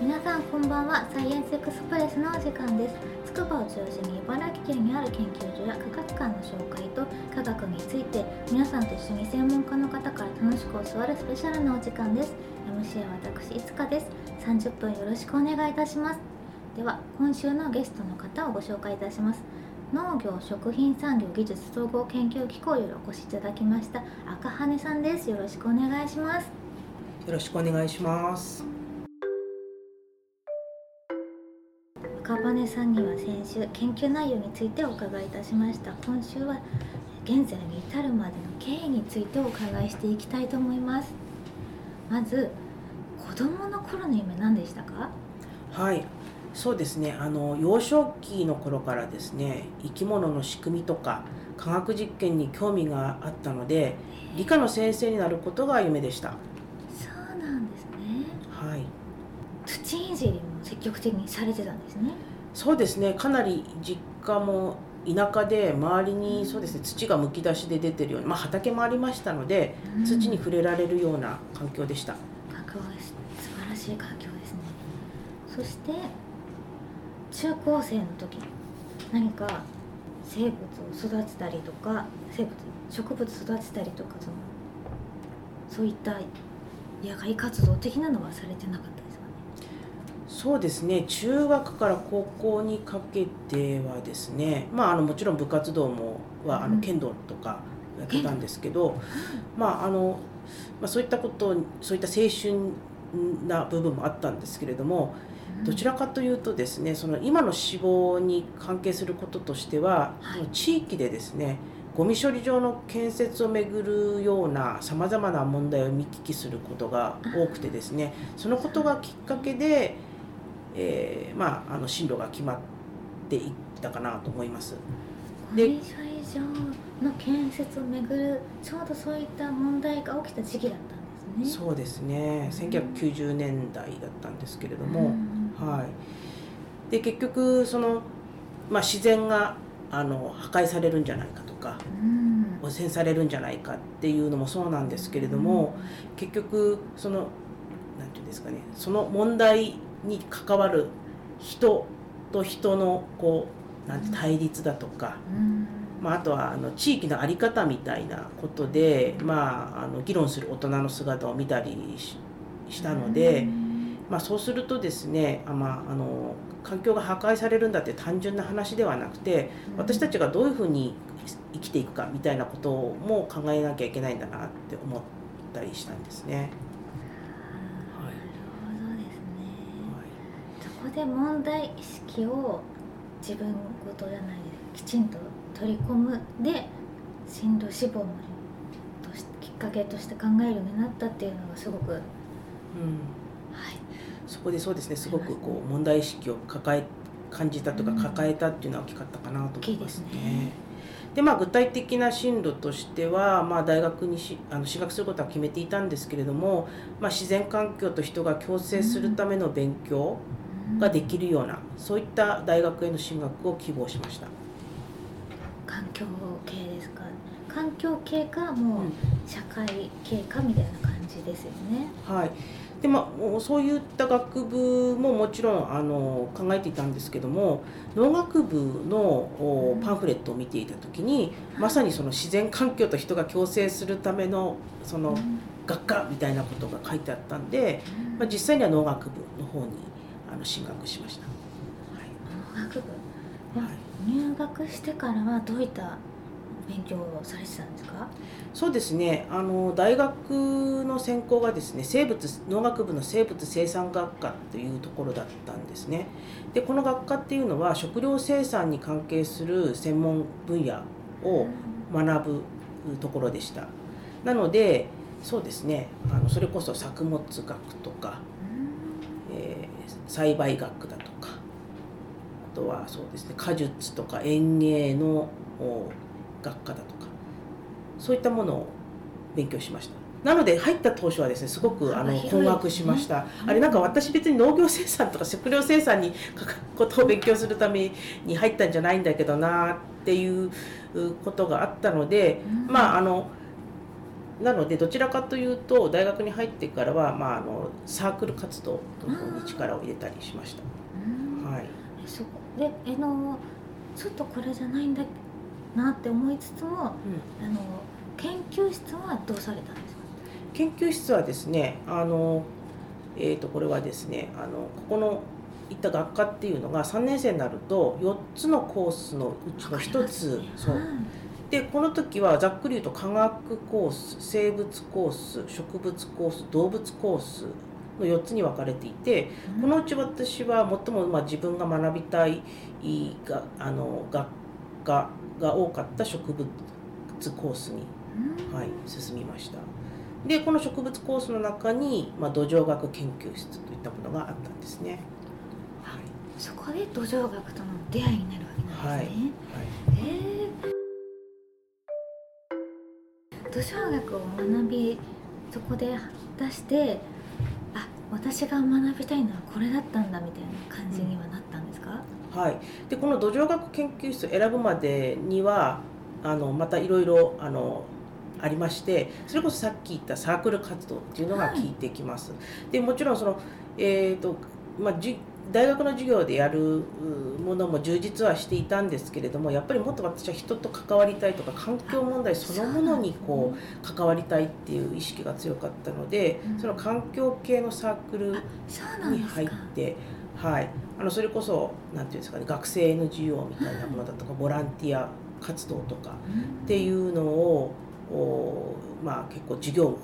皆さんこんばんはサイエンスエクスプレスのお時間です。筑波を中心に茨城県にある研究所や科学館の紹介と科学について皆さんと一緒に専門家の方から楽しく教わるスペシャルなお時間です。MC は私いつかです30分よろしくお願いいたしますでは今週のゲストの方をご紹介いたします。農業食品産業技術総合研究機構よりお越しいただきました赤羽さんです。よろしくお願いします。よろしくお願いします。赤羽さんには先週研究内容についてお伺いいたしました。今週は現在に至るまでの経緯についてお伺いしていきたいと思います。まず子供の頃の夢何でしたか？はい。そうですね。あの幼少期の頃からですね生き物の仕組みとか科学実験に興味があったので理科の先生になることが夢でした。そうなんですね。はい。土いじりも積極的にされてたんですねそうですね。かなり実家も田舎で周りにそうですね。土がむき出しで出てるような、まあ、畑もありましたので、うん。土に触れられるような環境でした。環境は素晴らしい環境ですね。そして中高生の時何か生物を育てたりとか生物植物育てたりとかそのそういった野外活動的なのはされてなかった？そうですね。中学から高校にかけてはですね。まああのもちろん部活動もはあうん。の剣道とかやってたんですけど、まああの、まあ、そういったことそういった青春な部分もあったんですけれどもどちらかというとですねその今の死亡に関係することとしては、はい。地域でですねゴミ処理場の建設をめぐるようなさまざまな問題を見聞きすることが多くてですねそのことがきっかけで、えーまあ、あの進路が決まっていったかなと思います。でゴミ処理場の建設をめぐるちょうどそういった問題が起きた時期だったんですね。そうですね。1990年代だったんですけれども、ん。はい、で結局その、まあ、自然があの破壊されるんじゃないかとかうん。汚染されるんじゃないかっていうのもそうなんですけれども、結局そのなんていうんですかねその問題に関わる人と人のこうなんて対立だとか、うんまあ、あとはあの地域の在り方みたいなことで、まあ、あの議論する大人の姿を見たりししたので。まあ、そうするとですねあ、まあ、あの環境が破壊されるんだって単純な話ではなくて私たちがどういうふうに生きていくかみたいなことも考えなきゃいけないんだなって思ったりしたんですね。なるほどですねそこで問題意識を自分ごとじゃないですきちんと取り込む。で進路志望もとしきっかけとして考えるようになったっていうのがすごくはい。うん、そこでそうですねすごくこう問題意識を抱え感じたとかうん。抱えたっていうのは大きかったかなと思いますね。大きいでまあ、具体的な進路としては、まあ、大学にしあの進学することは決めていたんですけれども、まあ、自然環境と人が共生するための勉強ができるような、そういった大学への進学を希望しました。環境系ですか？環境系かもううん。社会系かみたいな感じですよね。はい。でまあ、もうそういった学部ももちろんあの考えていたんですけども農学部のパンフレットを見ていた時にまさにその自然環境と人が共生するためのその学科みたいなことが書いてあったんで、まあ、実際には農学部の方にあの進学しました。農学部はい。はい入学してからはどういった勉強をされてたんですか？そうですね。あの大学の専攻がですね生物農学部の生物生産学科というところだったんですね。でこの学科っていうのは食料生産に関係する専門分野を学ぶところでした。なのでそうですね。あのそれこそ作物学とか、えー栽培学だとかあとはそうですね果実とか園芸のお学科だとかそういったものを勉強しました。なので入った当初はですねすごくあの困惑しました、あれなんか私別に農業生産とか食料生産にかかことを勉強するために入ったんじゃないんだけどなっていうことがあったので、まああのなのでどちらかというと大学に入ってからは、まあ、あのサークル活動の方に力を入れたりしました。はい、そこであのちょっとこれじゃないんだなって思いつつも、うん、あの研究室はどうされたんですか？研究室はですねあの、えー、とこれはですねあのここのいった学科っていうのが3年生になると4つのコースのうちの1つ、そうでこの時はざっくり言うと科学コース生物コース植物コース動物コースの4つに分かれていて、このうち私は最もまあ自分が学びたいがあの学科が多かった植物コースに、はい、進みました。でこの植物コースの中に、まあ、土壌学研究室といったものがあったんですね。はい、そこで土壌学との出会いになるわけなんですね。はいはい、えー、土壌学を学びそこで出してあ私が学びたいのはこれだったんだみたいな感じにはなったんですか、うん、はい、でこの土壌学研究室を選ぶまでにはあのまたいろいろあのありましてそれこそさっき言ったサークル活動っていうのが効いてきます。はい、でもちろんその、えーとまあ、じ大学の授業でやるものも充実はしていたんですけれどもやっぱりもっと私は人と関わりたいとか環境問題そのものにこう関わりたいっていう意識が強かったのでその環境系のサークルに入ってはい。あのそれこそ何て言うんですかね学生 NGO みたいなものだとかボランティア活動とかっていうのをおまあ結構授業を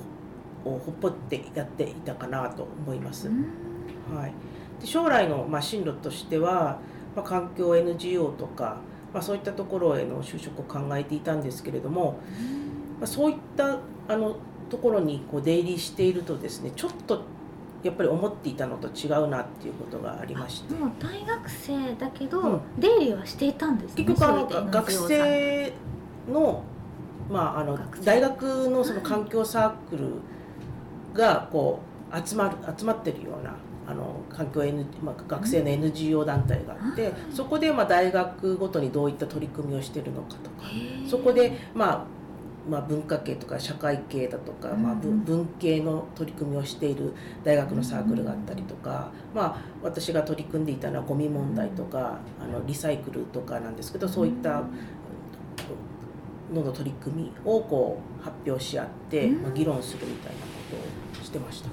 ほっぽってやっていたかなと思います。はい。で将来のまあ進路としては、まあ、環境 NGO とか、まあ、そういったところへの就職を考えていたんですけれども、まあ、そういったあのところにこう出入りしているとですねちょっとやっぱり思っていたのと違うなっていうことがありまして。もう大学生だけど、うん、出入りはしていたんですね結局あの学生の,、まあ、あの大学のその環境サークルがこう集まる集まってるような環境、N まあ、学生の NGO 団体があって、そこでまあ大学ごとにどういった取り組みをしているのかとかそこでまあまあ、文化系とか社会系だとか、まあ、文系の取り組みをしている大学のサークルがあったりとか、まあ、私が取り組んでいたのはゴミ問題とかあのリサイクルとかなんですけどそういったのの取り組みをこう発表し合って、まあ、議論するみたいなことをしてました。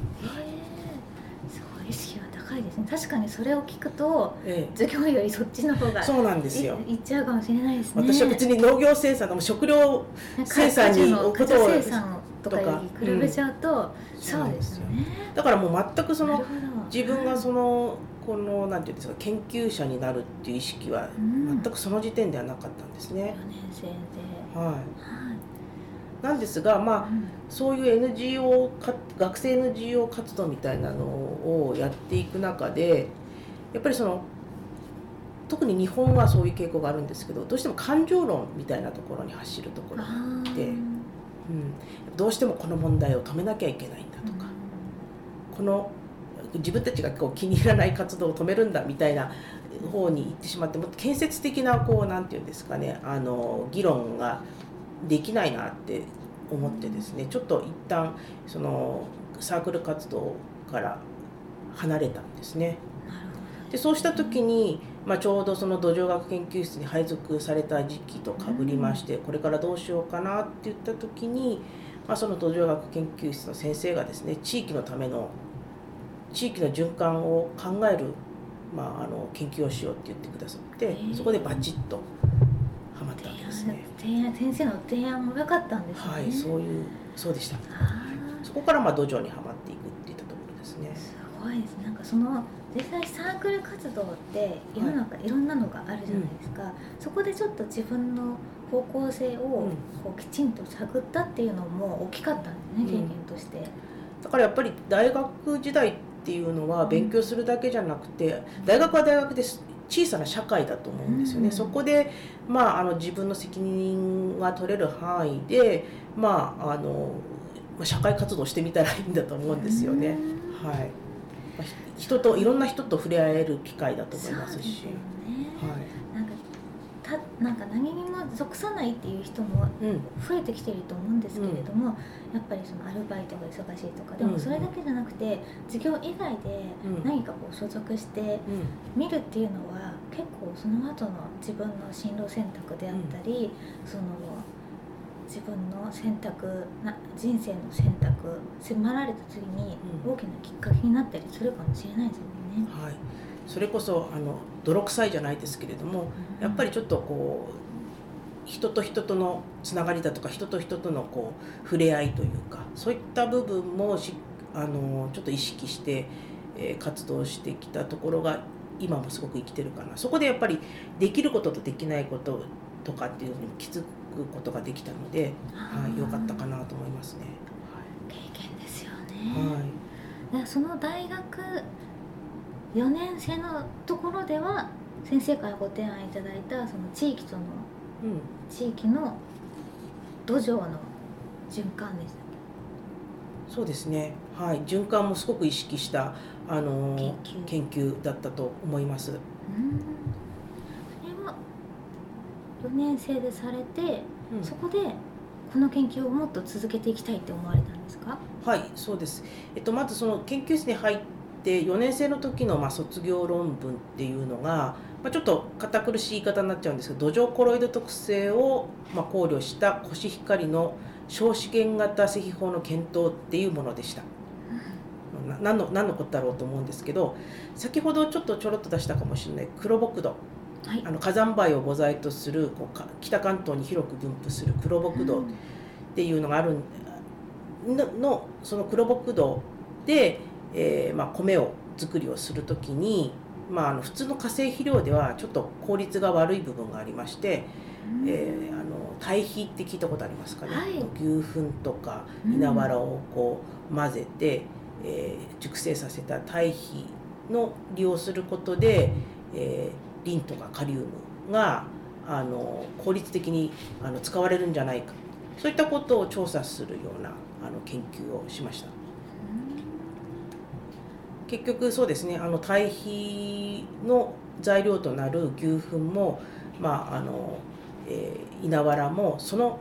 意識が高いですね。確かにそれを聞くと、ええ、授業よりそっちの方がそうなんですよ。いっちゃうかもしれないですね。私は別に農業生産でも食料生産に置くと生産とかに比べちゃうと、うん、そうですよね。だからもう全くその自分がそのこのなんていうんですか研究者になるっていう意識は全くその時点ではなかったんですね。4年生で、はい、はいなんですが、まあ、そういう NGO か学生 NGO 活動みたいなのをやっていく中でやっぱりその特に日本はそういう傾向があるんですけどどうしても感情論みたいなところに走るところがあって、うん、どうしてもこの問題を止めなきゃいけないんだとか、この自分たちがこう気に入らない活動を止めるんだみたいな方に行ってしまっても建設的なこうなんていうんですかねあの議論ができないなって思ってですねちょっと一旦そのサークル活動から離れたんですね。でそうした時に、まあ、ちょうどその土壌学研究室に配属された時期とかぶりまして、これからどうしようかなって言った時に、まあ、その土壌学研究室の先生がですね地域のための地域の循環を考える、まあ、あの研究をしようって言ってくださってそこでバチッとハマったわけですね。先生の提案も良かったんですね。はい、そういうそうでした。そこからまあ土壌にはまっていくっていったところですね。すごいですなんかその実際サークル活動って世の中いろんなのがあるじゃないですか、はいそこでちょっと自分の方向性をこうきちんと探ったっていうのも大きかったんですね、経験として。だからやっぱり大学時代っていうのは勉強するだけじゃなくて、大学は大学です小さな社会だと思うんですよね、うん、そこで、まあ、あの自分の責任が取れる範囲で、まあ、あの社会活動してみたらいいんだと思うんですよね。うん、はい人といろんな人と触れ合える機会だと思いますし。ね、はい。なんか何にも属さないっていう人もうん。増えてきてると思うんですけれども、やっぱりそのアルバイトが忙しいとかでうん。もそれだけじゃなくて授業以外でうん。何かこう所属してうん。見るっていうのは結構その後の自分の進路選択であったり、その自分の選択な人生の選択迫られた時にうん。大きなきっかけになったりするかもしれないですよね。はい、それこそあの泥臭いじゃないですけれどもやっぱりちょっとこう人と人とのつながりだとか人と人とのこう触れ合いというかそういった部分もしあのちょっと意識して、えー活動してきたところが今もすごく生きてるかな。そこでやっぱりできることとできないこととかっていうのに気づくことができたので、はい、良かったかなと思いますね。経験ですよはい。その大学4年生のところでは先生からご提案いただいたその地域とのうん。地域の土壌の循環でしたっそうですね、はい、循環もすごく意識したあの研究。研究だったと思います。けうん。それは4年生でされて、うん。そこでこの研究をもっと続けていきたいって思われたんですか？はい、そうです。えっとまずその研究室に入って4年生の時のまあ卒業論文っていうのが、まあ、ちょっと堅苦しい言い方になっちゃうんですけど、土壌コロイド特性をまあ考慮したコシヒカリの小資源型石法の検討っていうものでした。な何の何のことだろうと思うんですけど、先ほどちょっとちょろっと出したかもしれない黒木土。はいあの火山灰を母材とするこうか北関東に広く分布する黒木土っていうのがあるんののその黒木土で、えーまあ、米を作りをする時に、まあ、あの普通の化成肥料ではちょっと効率が悪い部分がありまして、うん。えーあの堆肥って聞いたことありますかね、はい。牛糞とかうん。稲わらをこう混ぜて、えー熟成させた堆肥の利用することで、えーリンとかカリウムがあの効率的にあの使われるんじゃないか。そういったことを調査するようなあの研究をしました結局そうですね。あの堆肥の材料となる牛糞も、まああのえー稲わらもその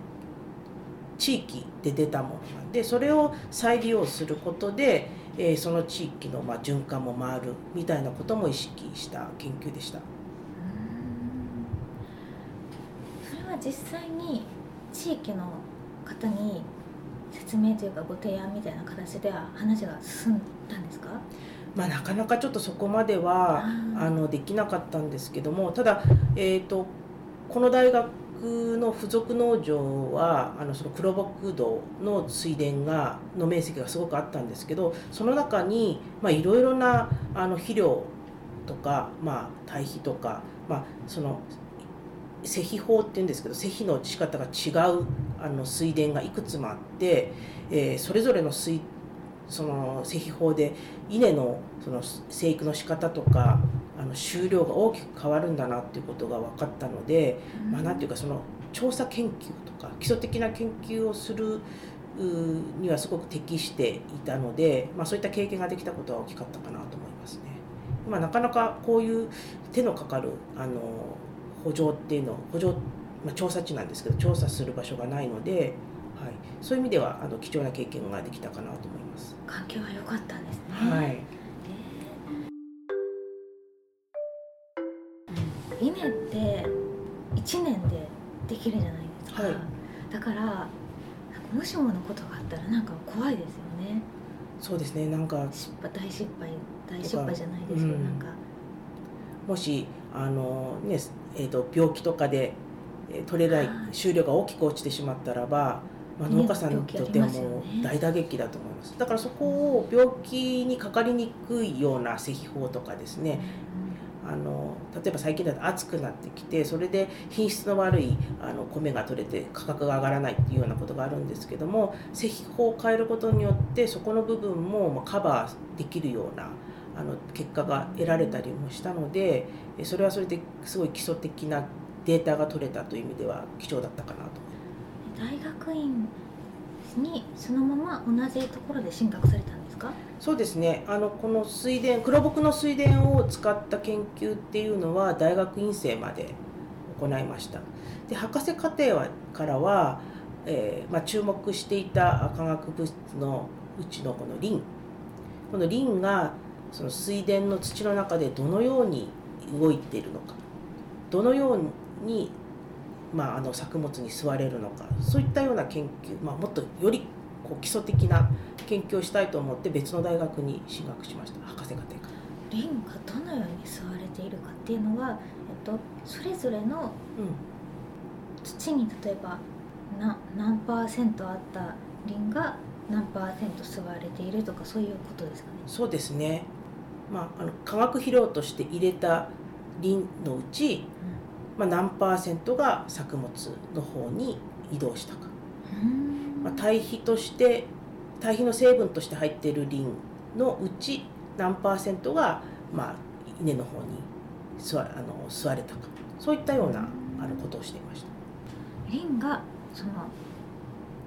地域で出たものなんでそれを再利用することで、えーその地域の、まあ、循環も回るみたいなことも意識した研究でした。それは実際に地域の方に説明というかご提案みたいな形では話が進んだんですか？まあ、なかなかちょっとそこまではあのできなかったんですけどもただ、えー、とこの大学の付属農場はあのその黒木土の水田がの面積がすごくあったんですけどその中にまあいろいろなあの肥料とか、まあ、堆肥とか、まあ、その施肥法っていうんですけど施肥の仕方が違うあの水田がいくつもあって、えーそれぞれの水その施肥法で稲のその生育の仕方とかあの収量が大きく変わるんだなっていうことが分かったので、まあ、なんていうかその調査研究とか基礎的な研究をするにはすごく適していたので、まあ、そういった経験ができたことは大きかったかなと思いますね。まあ、なかなかこういう手のかかるあの補助っていうの補助、まあ、調査地なんですけど調査する場所がないので、はい、そういう意味ではあの貴重な経験ができたかなと思います。環境は良かったんですね、はい。稲って1年でできるじゃないですか、はい。だからもしものことがあったらなんか怖いですよね。そうですね。なんか失敗大失敗大失敗じゃないですけど、うん。なんか。もしあの、ねえー、と病気とかで、えー取れない収量が大きく落ちてしまったらば、まあ、ね農家さんにとっても大打撃だと思いますだからそこを病気にかかりにくいような施肥法とかですねあの例えば最近だと暑くなってきてそれで品質の悪いあの米が取れて価格が上がらないっていうようなことがあるんですけども施肥法を変えることによってそこの部分もまあカバーできるようなあの結果が得られたりもしたのでえそれはそれですごい基礎的なデータが取れたという意味では貴重だったかなと思います。大学院にそのまま同じところで進学されたんですか？そうですね。あのこの水田黒木の水田を使った研究っていうのは大学院生まで行いました。で博士課程はからは、えーまあ、注目していた化学物質のうちのこのリン。このリンがその水田の土の中でどのように動いているのか。どのように、まあ、あの作物に吸われるのかそういったような研究、まあ、もっとよりこう基礎的な研究をしたいと思って別の大学に進学しました博士課程から。リンがどのように吸われているかっていうのは、えっと、それぞれのうん土に例えばな何パーセントあったリンが何パーセント吸われているとかそういうことですかね。そうですね、まあ、あの化学肥料として入れたリンのうち、まあ、何パーセントが作物の方に移動したか、うんまあ、対比として対比の成分として入っているリンのうち何パーセントが、まあ、稲の方に吸わあの吸われたかそういったようなあのことをしていました。リンがその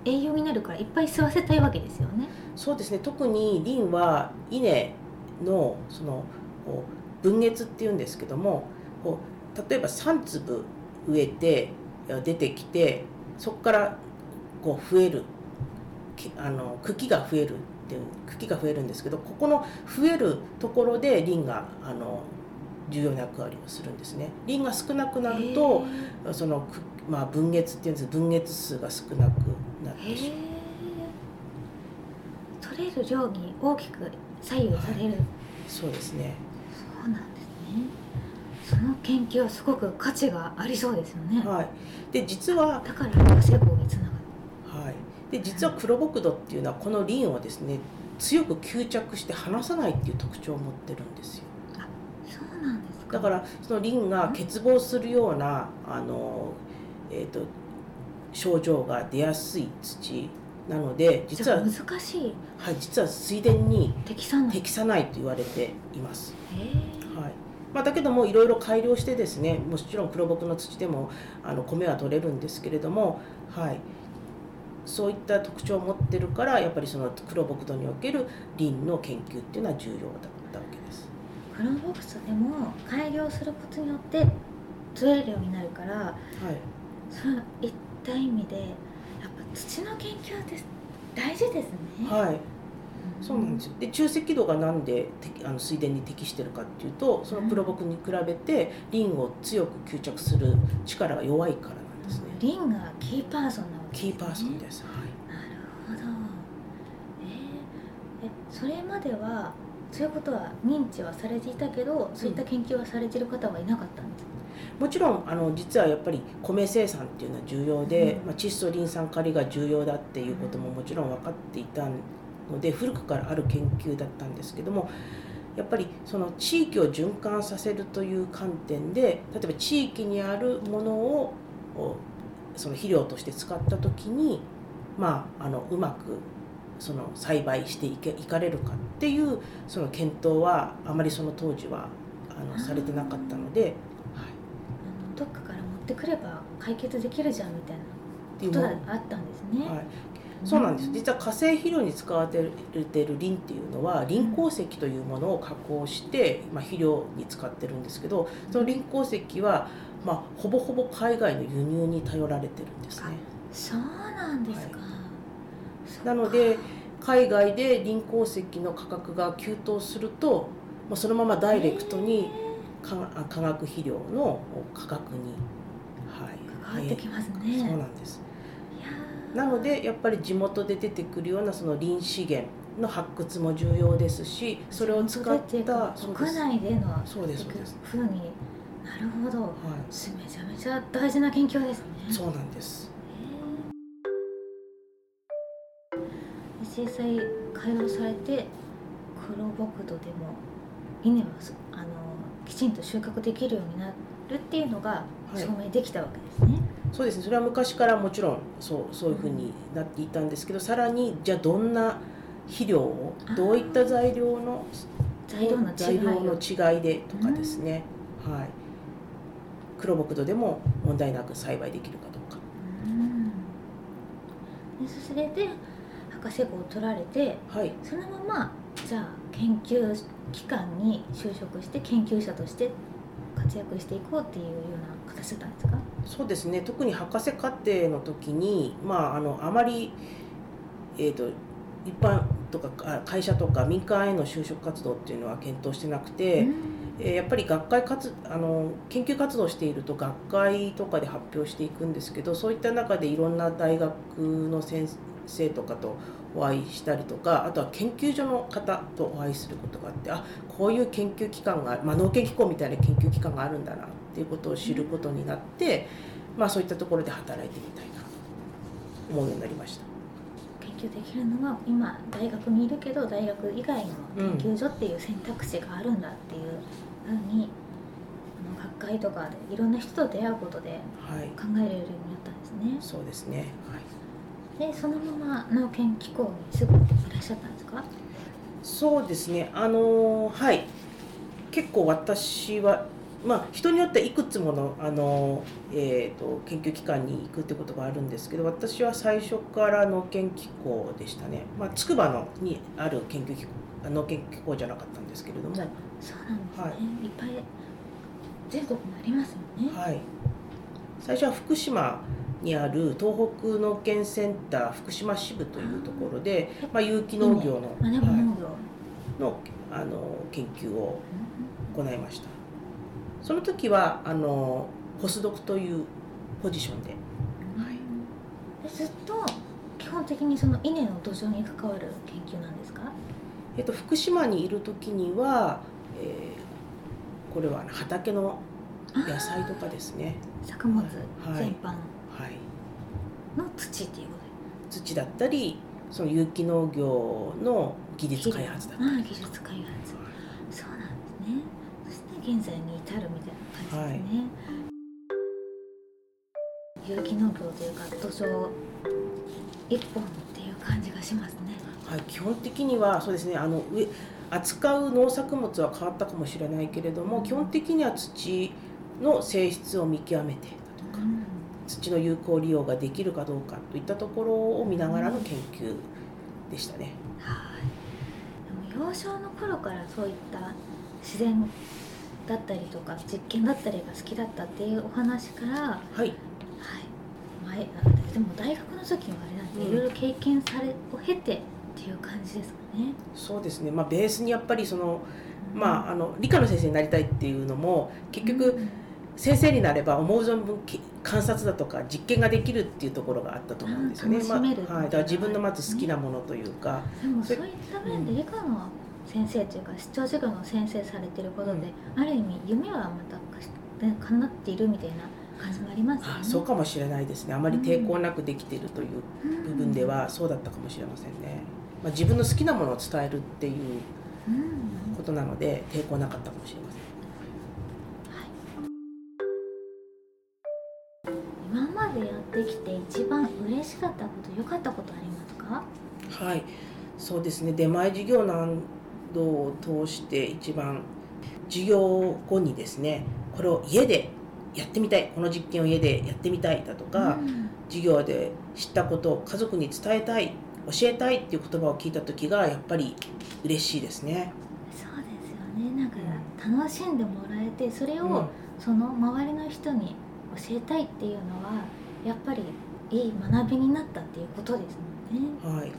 栄養になるからいっぱい吸わせたいわけですよね。そうですね特にリンは稲のその分月っていうんですけどもこう例えば3粒植えて出てきてそこからこう増えるきあの茎が増えるっていう茎が増えるんですけどここの増えるところでリンがあの重要な役割をするんですね。リンが少なくなるとそのくまあ分月っていうんです分月数が少なくなってしまう。取れる量に大きく左右される、そうですね。そうなんですね。その研究はすごく価値がありそうですよね。はい。で実はだから博士号につながる。はい。で実は黒木土っていうのはこのリンをですね強く吸着して離さないっていう特徴を持ってるんですよ。そうなんですか。だからそのリンが欠乏するようなあのえっ、と症状が出やすい土なので実は難しいはい実は水田に適さない。と言われています。へえはいまあ、だけどもいろいろ改良してですねもちろん黒木の土でもあの米は取れるんですけれども、はい、そういった特徴を持ってるからやっぱりその黒木土におけるリンの研究っていうのは重要だったわけです。クロボックスでも改良することによって取れるようになるからはいそういった意味でやっぱ土の研究って大事ですね。はい、そうなんですよで中赤土がなんでてあの水田に適してるかっていうとその黒木に比べてリンを強く吸着する力が弱いからなんですね。リンがキーパーソンなわけキーパーソンです。はいなるほど。えーえそれまではそういうことは認知はされていたけど、そういった研究はされている方はいなかったんですか？もちろんあの実はやっぱり米生産っていうのは重要で、うんまあ、窒素リン酸カリが重要だっていうことももちろん分かっていたので古くからある研究だったんですけどもやっぱりその地域を循環させるという観点で例えば地域にあるものをおその肥料として使った時にまああのうまくその栽培していけいかれるかっていうその検討はあまりその当時はあのされてなかったので。はいあのどっかから持ってくれば解決できるじゃんみたいなことがあったんですね。はい、そうなんです実は化成肥料に使われているリンっていうのはリン鉱石というものを加工して、まあ、肥料に使ってるんですけどそのリン鉱石は、まあ、ほぼほぼ海外の輸入に頼られてるんですね。そうなんですか。そっかなので海外でリン鉱石の価格が急騰するともうそのままダイレクトに化あ化学肥料の価格に、はい、関わってきますね。そうなんです。なのでやっぱり地元で出てくるようなその林資源の発掘も重要ですしそれを使った国内でのそうですになるほど。はめちゃめちゃ大事な研究ですね。い、そうなんです。実際改良されて黒木土でも稲はす。あのきちんと収穫できるようになるっていうのがはい。証明できたわけですね。そうですね。それは昔からもちろんそうそういうふうになっていたんですけどさらにじゃあどんな肥料をどういった材料の材料の違い材料のを違いでとかですね、はい。黒木土でも問題なく栽培できるかどうか。うん。でそれで博士号を取られてはい。そのままじゃあ研究機関に就職して研究者として活活躍していこうっていうようなんですか？そうですね。特に博士課程の時に、まあ、あのあまり、えーと、一般とか会社とか民間への就職活動っていうのは検討してなくて、うん、えー、やっぱり学会活あの研究活動していると学会とかで発表していくんですけどそういった中でいろんな大学の先生とかとお会いしたりとかあとは研究所の方とお会いすることがあってあこういう研究機関が、まあ、農研機構みたいな研究機関があるんだなっていうことを知ることになって、まあ、そういったところで働いてみたいな思うようになりました。研究できるのは今大学にいるけど大学以外の研究所っていう選択肢があるんだっていうふうに、あの学会とかでいろんな人と出会うことで考えられるようになったんですね。はい、そうですね、はい。でそのまま農研機構にすぐいらっしゃったんですか？そうですね。あのはい。結構私はまあ、人によっていくつものあの、えーと、研究機関に行くってことがあるんですけど私は最初から農研機構でしたね、まあ、筑波のにある研究機構農研機構じゃなかったんですけれども。そうなんですね、はい、いっぱい全国にありますよね。はい。最初は福島にある東北農研センター福島支部というところで、まあ、有機農業の,、はい、のあの研究を行いました。その時はあのポスドクというポジションで。はい、ずっと基本的にその稲の土壌に関わる研究なんですか、えっと、福島にいる時には、えー、これは畑の野菜とかですね。作物全般、はい。の土っていうこと？土だったりその有機農業の技術開発だったり技術開発そうなんですねそして現在に至るみたいな感じですね、はい、有機農業というか土壌一本っていう感じがしますね。はい基本的にはそうですねあの上扱う農作物は変わったかもしれないけれども、基本的には土の性質を見極めてだとか、うん。土の有効利用ができるかどうかといったところを見ながらの研究でしたね。はい、でも幼少の頃からそういった自然だったりとか実験だったりが好きだったっていうお話から、はい、はい、前でも大学の時はあれなんで、いろいろ経験されを経てっていう感じですかね。そうですね。まあベースにやっぱりその、うん、まああの理科の先生になりたいっていうのも結局、うん先生になれば思う存分観察だとか実験ができるっていうところがあったと思うんですよね。まあ、はい、だから自分のまず好きなものというか。でもそういった面で理科の先生というか出張授業の先生されてることで、うん、ある意味夢はまた叶っているみたいな感じもあります、ね、あそうかもしれないですね。あまり抵抗なくできているという部分ではそうだったかもしれませんね。まあ、自分の好きなものを伝えるっていうことなので抵抗なかったかもしれません。できて一番嬉しかったこと良かったことありますか？はい。そうですね。出前授業などを通して一番授業後にですねこれを家でやってみたい。この実験を家でやってみたいだとか、うん、授業で知ったことを家族に伝えたい教えたいっていう言葉を聞いた時がやっぱり嬉しいですね。そうですよね。なんか楽しんでもらえてそれをその周りの人に教えたいっていうのはやっぱりいい学びになったっていうことですもんね。はい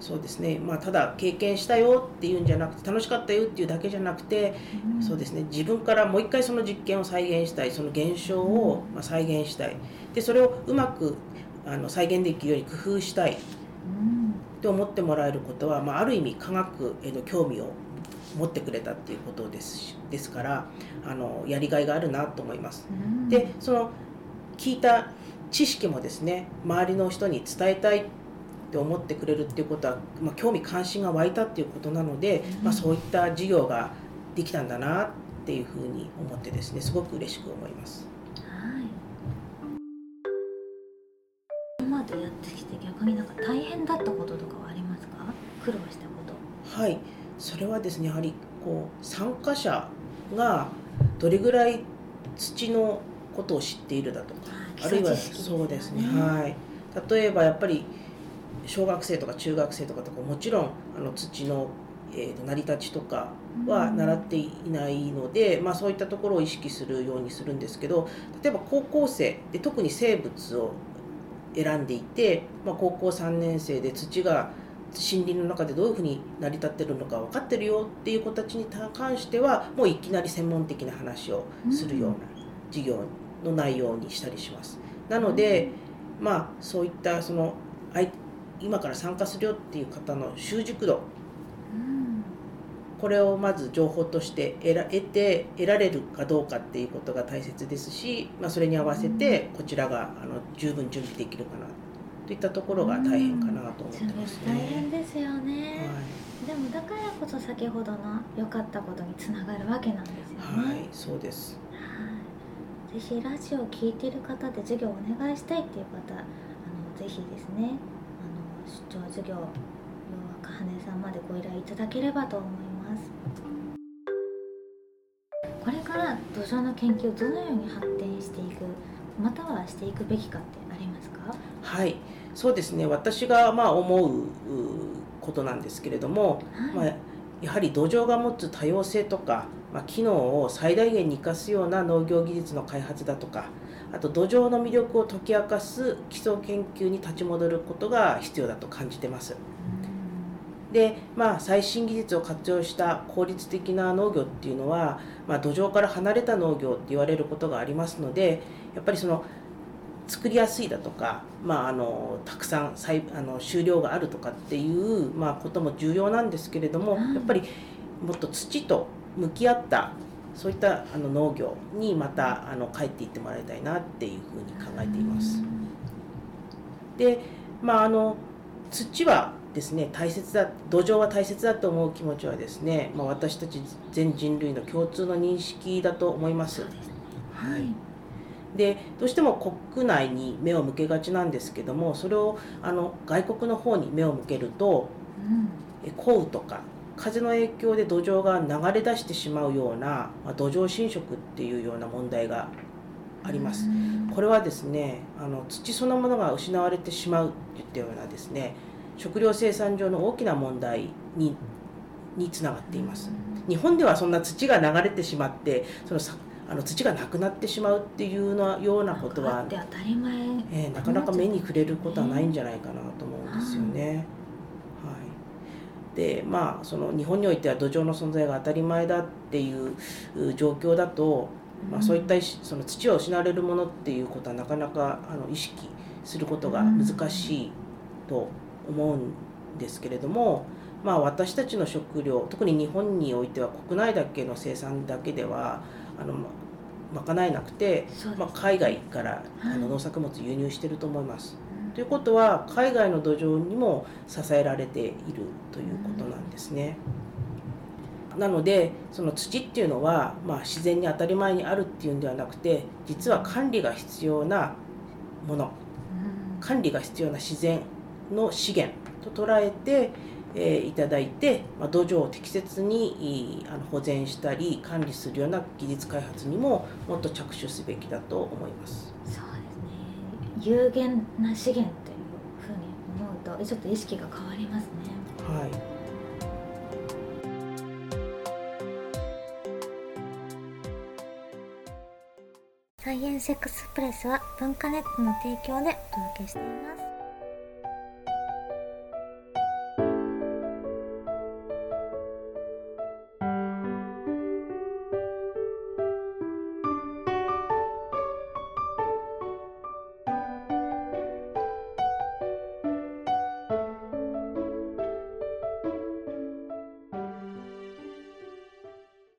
そうですね、まあ、ただ経験したよっていうんじゃなくて楽しかったよっていうだけじゃなくて、うん、そうですね。自分からもう一回その実験を再現したい。その現象をまあ再現したい。でそれをうまくあの再現できるように工夫したい。って思ってもらえることは、まあ、ある意味科学への興味を持ってくれたっていうことですですからあのやりがいがあるなと思います。うん、でその聞いた知識もですね周りの人に伝えたいって思ってくれるっていうことは、まあ、興味関心が湧いたっていうことなので、うん、まあ、そういった授業ができたんだなっていうふうに思ってですねすごく嬉しく思います。はい。今までやってきて逆になんか大変だったこととかはありますか？苦労したこと。はい。それはですねやはりこう参加者がどれぐらい土のことを知っているだとかあるいはそうですねはい。例えばやっぱり小学生とか中学生とかとかもちろんあの土のえー、と成り立ちとかは習っていないので、まあ、そういったところを意識するようにするんですけど例えば高校生で特に生物を選んでいて、まあ、高校3年生で土が森林の中でどういうふうに成り立ってるのか分かってるよっていう子たちに関してはもういきなり専門的な話をするような授業の内容にしたりします。なので、まあそういったその今から参加するよっていう方の習熟度。これをまず情報として得て得られるかどうかっていうことが大切ですし、まあ、それに合わせてこちらがあの十分準備できるかなといったところが大変かなと思ってます、ね、大変ですよね、はい、でもだからこそ先ほどの良かったことにつながるわけなんですよね。はいそうです。ぜひラジオを聴いている方で授業をお願いしたいっていう方あのぜひですね出張授業要はかはねさんまでご依頼いただければと思います。これから土壌の研究どのように発展していくまたはしていくべきかってありますか？はい。そうですね。私がまあ思うことなんですけれども、はい、まあ、やはり土壌が持つ多様性とかまあ、機能を最大限に生かすような農業技術の開発だとかあと土壌の魅力を解き明かす基礎研究に立ち戻ることが必要だと感じてます。でまあ、最新技術を活用した効率的な農業っていうのは、まあ、土壌から離れた農業って言われることがありますのでやっぱりその作りやすいだとか、まあ、あのたくさんあの収量があるとかっていう、まあ、ことも重要なんですけれどもやっぱりもっと土と向き合ったそういったあの農業にまたあの帰っていってもらいたいなっていうふうに考えています。でまああの土はですね大切だ土壌は大切だと思う気持ちはですね、まあ、私たち全人類の共通の認識だと思います。はいでどうしても国内に目を向けがちなんですけどもそれをあの外国の方に目を向けると、うん、降雨とか風の影響で土壌が流れ出してしまうような、まあ、土壌侵食っていうような問題があります。これはですねあの土そのものが失われてしまうといったようなですね食料生産上の大きな問題ににつながっています。日本ではそんな土が流れてしまってそのあの土がなくなってしまうっていうのようなことは当たり前、えー、なかなか目に触れることはないんじゃないかなと思うんですよね。でまあその日本においては土壌の存在が当たり前だっていう状況だと、まあ、そういったその土を失われるものっていうことはなかなかあの意識することが難しいと思うんですけれども、まあ、私たちの食料特に日本においては国内だけの生産だけではあの賄えなくて、まあ、海外からあの農作物輸入してると思います。ということは海外の土壌にも支えられているということなんですね。なのでその土っていうのは、まあ、自然に当たり前にあるっていうんではなくて実は管理が必要なもの管理が必要な自然の資源と捉えて、えー、いただいて、まあ、土壌を適切にあの保全したり管理するような技術開発にももっと着手すべきだと思います。有限な資源というふうに思うとちょっと意識が変わりますね。はいサイエンスエクスプレスは文化ネットの提供でお届けしています。